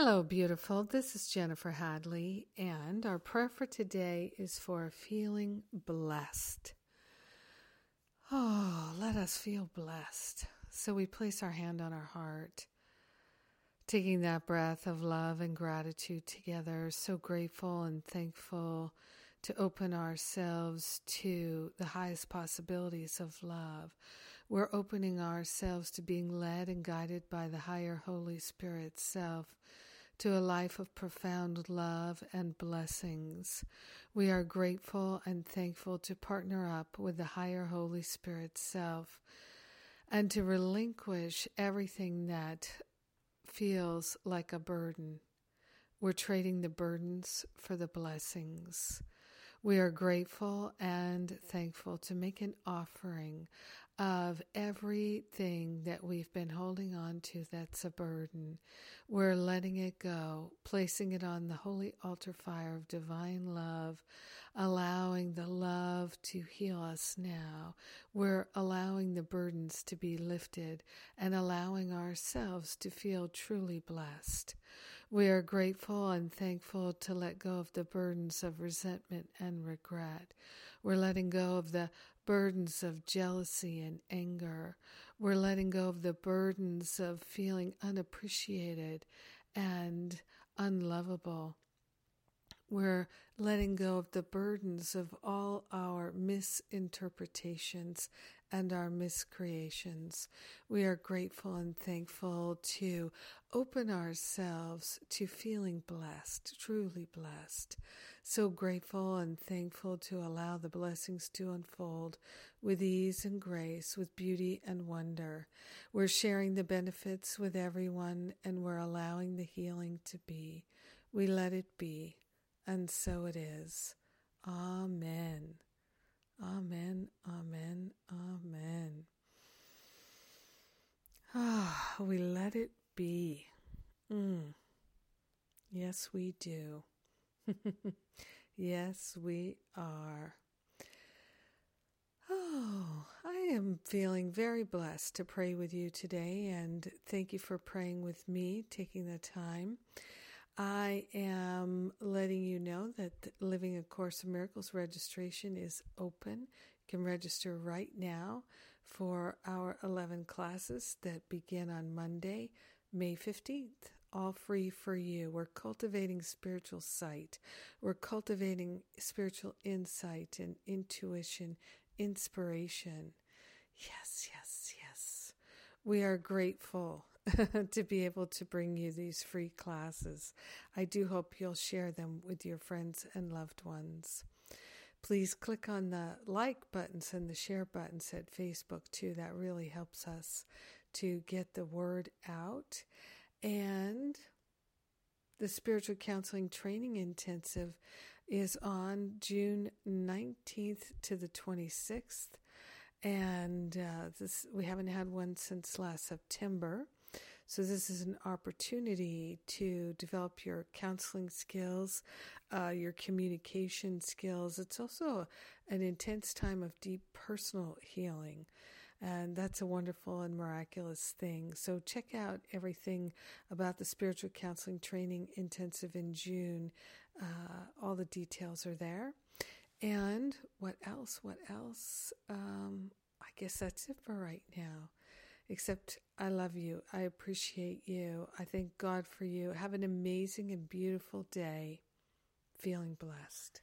Hello, beautiful. This is Jennifer Hadley, and our prayer for today is for feeling blessed. Oh, let us feel blessed. So we place our hand on our heart, taking that breath of love and gratitude together. So grateful and thankful to open ourselves to the highest possibilities of love. We're opening ourselves to being led and guided by the higher Holy Spirit self to a life of profound love and blessings. We are grateful and thankful to partner up with the higher Holy Spirit self and to relinquish everything that feels like a burden. We're trading the burdens for the blessings. We are grateful and thankful to make an offering of everything that we've been holding on to that's a burden. We're letting it go, placing it on the holy altar fire of divine love, allowing the love to heal us now. We're allowing the burdens to be lifted and allowing ourselves to feel truly blessed. We are grateful and thankful to let go of the burdens of resentment and regret. We're letting go of the burdens of jealousy and anger. We're letting go of the burdens of feeling unappreciated and unlovable. We're letting go of the burdens of all our misinterpretations and our miscreations. We are grateful and thankful to open ourselves to feeling blessed, truly blessed. So grateful and thankful to allow the blessings to unfold with ease and grace, with beauty and wonder. We're sharing the benefits with everyone and we're allowing the healing to be. We let it be, and so it is. Amen. Amen, amen, amen. Ah, we let it be. Mm. Yes, we do. yes, we are. Oh, I am feeling very blessed to pray with you today, and thank you for praying with me, taking the time. I am letting you know that Living a Course of Miracles registration is open. You can register right now for our 11 classes that begin on Monday, May 15th all free for you. We're cultivating spiritual sight. We're cultivating spiritual insight and intuition, inspiration. Yes, yes, yes. We are grateful to be able to bring you these free classes. I do hope you'll share them with your friends and loved ones. Please click on the like buttons and the share buttons at Facebook too. That really helps us to get the word out. And the Spiritual Counseling Training Intensive is on June 19th to the 26th. And uh, this we haven't had one since last September. So, this is an opportunity to develop your counseling skills, uh, your communication skills. It's also an intense time of deep personal healing. And that's a wonderful and miraculous thing. So check out everything about the Spiritual Counseling Training Intensive in June. Uh, all the details are there. And what else? What else? Um, I guess that's it for right now. Except I love you. I appreciate you. I thank God for you. Have an amazing and beautiful day. Feeling blessed.